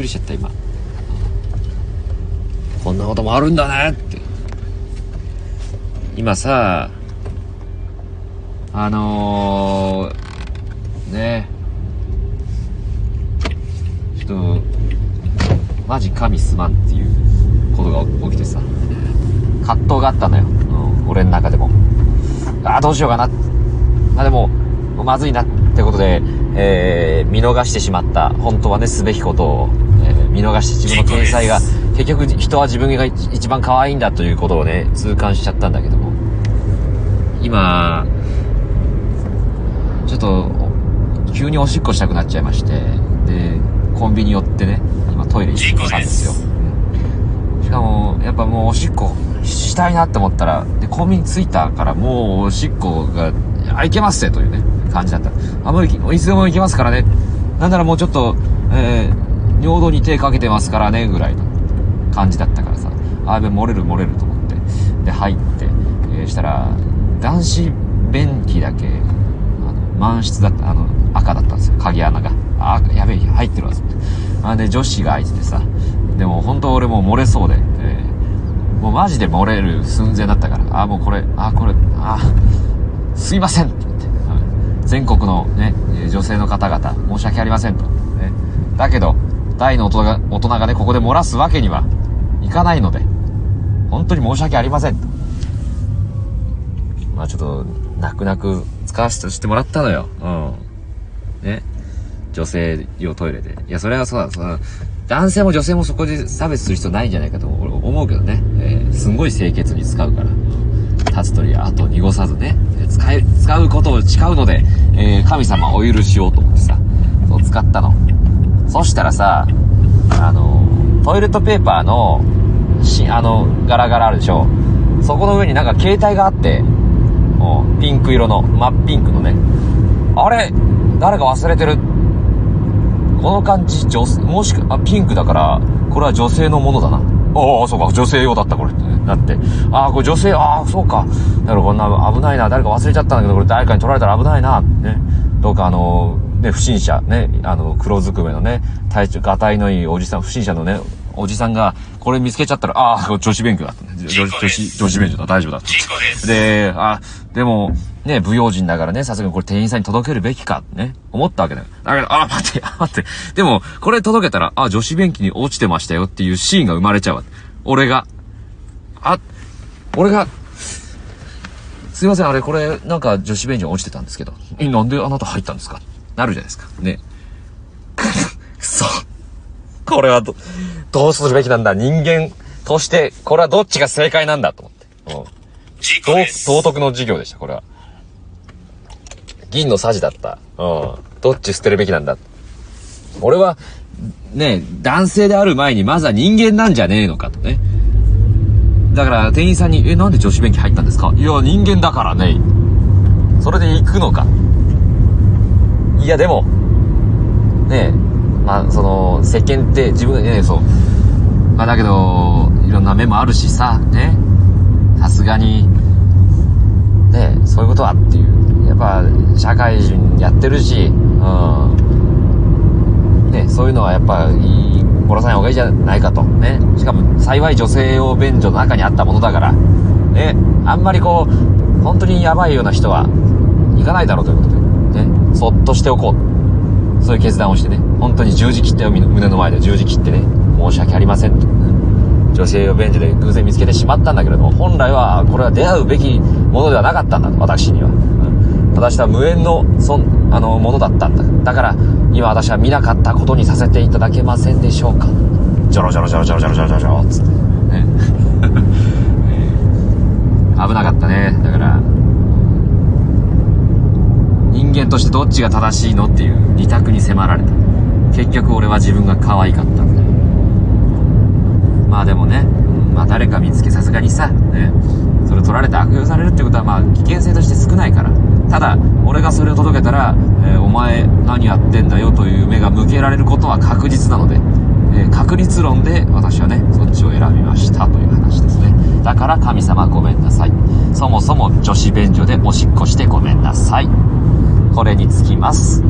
くりしちゃった今。こんなこともあるんだねって。今さあのー、ね。ちょっとマジ神すまんっていうことが起きてさ。葛藤があったのよ、うん、俺の中でも。ああどうしようかな。まあでもまずいなってことで、えー、見逃してしまった本当はねすべきことを、えー、見逃して自分の天才が結局人は自分が一番可愛いんだということをね痛感しちゃったんだけども。今ちょっと急におしっこしたくなっちゃいましてでコンビニ寄ってね今トイレ行ったんですよ。しかもやっぱもうおしっこしたいなって思ったらでコンビニ着いたからもうおしっこがあいけますぜというね感じだった。あもういつでも行けますからね。なんならもうちょっと、えー、尿道に手かけてますからねぐらいの感じだったからさ。あやべ漏れる漏れると思って。で入って、えー、したら男子便器だけあの満室だったあの赤だったんですよ。鍵穴が。あやべえ入ってるわあで女子が開いててさ。でも本当俺もう漏れそうで、えー、もうマジで漏れる寸前だったから。あもうこれあこれあすいません、全国のね女性の方々申し訳ありませんと、ね、だけど大の大人が大人がねここで漏らすわけにはいかないので本当に申し訳ありませんと。まあちょっと泣く泣く使わせてもらったのよ。うん。ね。女性用トイレで。いや、それはそうだ、その男性も女性もそこで差別する必要ないんじゃないかと思うけどね。えー、すんごい清潔に使うから。立つ鳥や後濁さずね、使、使うことを誓うので、えー、神様お許しをと思ってさ、そう使ったの。そしたらさ、あの、トイレットペーパーの、し、あの、ガラガラあるでしょ。そこの上になんか携帯があって、もう、ピンク色の、真っピンクのね。あれ誰か忘れてるこの感じ、女、もしくは、ピンクだから、これは女性のものだな。ああ、そうか、女性用だった、これって。だって。ああ、これ女性、ああ、そうか。だからこんな危ないな、誰か忘れちゃったんだけど、これ誰かに取られたら危ないな、ね。どうかあの、ね、不審者、ね、あの、黒ずくめのね、体調、がたいのいいおじさん、不審者のね、おじさんが、これ見つけちゃったら、ああ、女子勉強だったね。女子、女子勉強だ、大丈夫だった。で、あ、でも、ね、不用心だからね、さすがにこれ店員さんに届けるべきか、ね、思ったわけだよ。だけど、あ、待って、待って。でも、これ届けたら、あ、女子便器に落ちてましたよっていうシーンが生まれちゃうわ。俺が。あ、俺が、すいません、あれ、これ、なんか女子便所に落ちてたんですけど。え、なんであなた入ったんですか？なるじゃないですか。ね。く そ。これはど、どうするべきなんだ人間として、これはどっちが正解なんだと思って。うん。道徳の授業でした、これは。銀のさじだった。うん。どっち捨てるべきなんだ。俺は、ね、男性である前にまずは人間なんじゃねえのかとね。だから店員さんに、え、なんで女子便器入ったんですか？いや、人間だからね。それで行くのか。いや、でも、ねまあ、その、世間って自分がね、そう。まあ、だけど、いろんな面もあるしさ、ね。さすがに、ね、そういうことはっていう。やっぱ、社会人やってるし、うん。ね、そういうのはやっぱ、いい、殺さない方がいいじゃないかと。ね。しかも、幸い女性用便所の中にあったものだから、ね。あんまりこう、本当にやばいような人は、行かないだろうということで、ね。そっとしておこう。そういう決断をしてね。本当に十字切ったよ、胸の前で十字切ってね。申し訳ありませんと。女性用便所で偶然見つけてしまったんだけれども、本来はこれは出会うべきものではなかったんだと、私には。うん私は無縁の、そん、あの、ものだったんだ。だから、今私は見なかったことにさせていただけませんでしょうか。ジョロジョロジョロジョロジョロジョロジョロつって。ね。危なかったね。だから、人間としてどっちが正しいのっていう二択に迫られた。結局俺は自分が可愛かったんだ。まあでもね、まあ誰か見つけさすがにさ、ね、それ取られて悪用されるってことはまあ危険性として少ないから。ただ、俺がそれを届けたら、えー、お前何やってんだよという目が向けられることは確実なので、えー、確率論で私はね、そっちを選びましたという話ですね。だから神様ごめんなさい。そもそも女子便所でおしっこしてごめんなさい。これにつきます。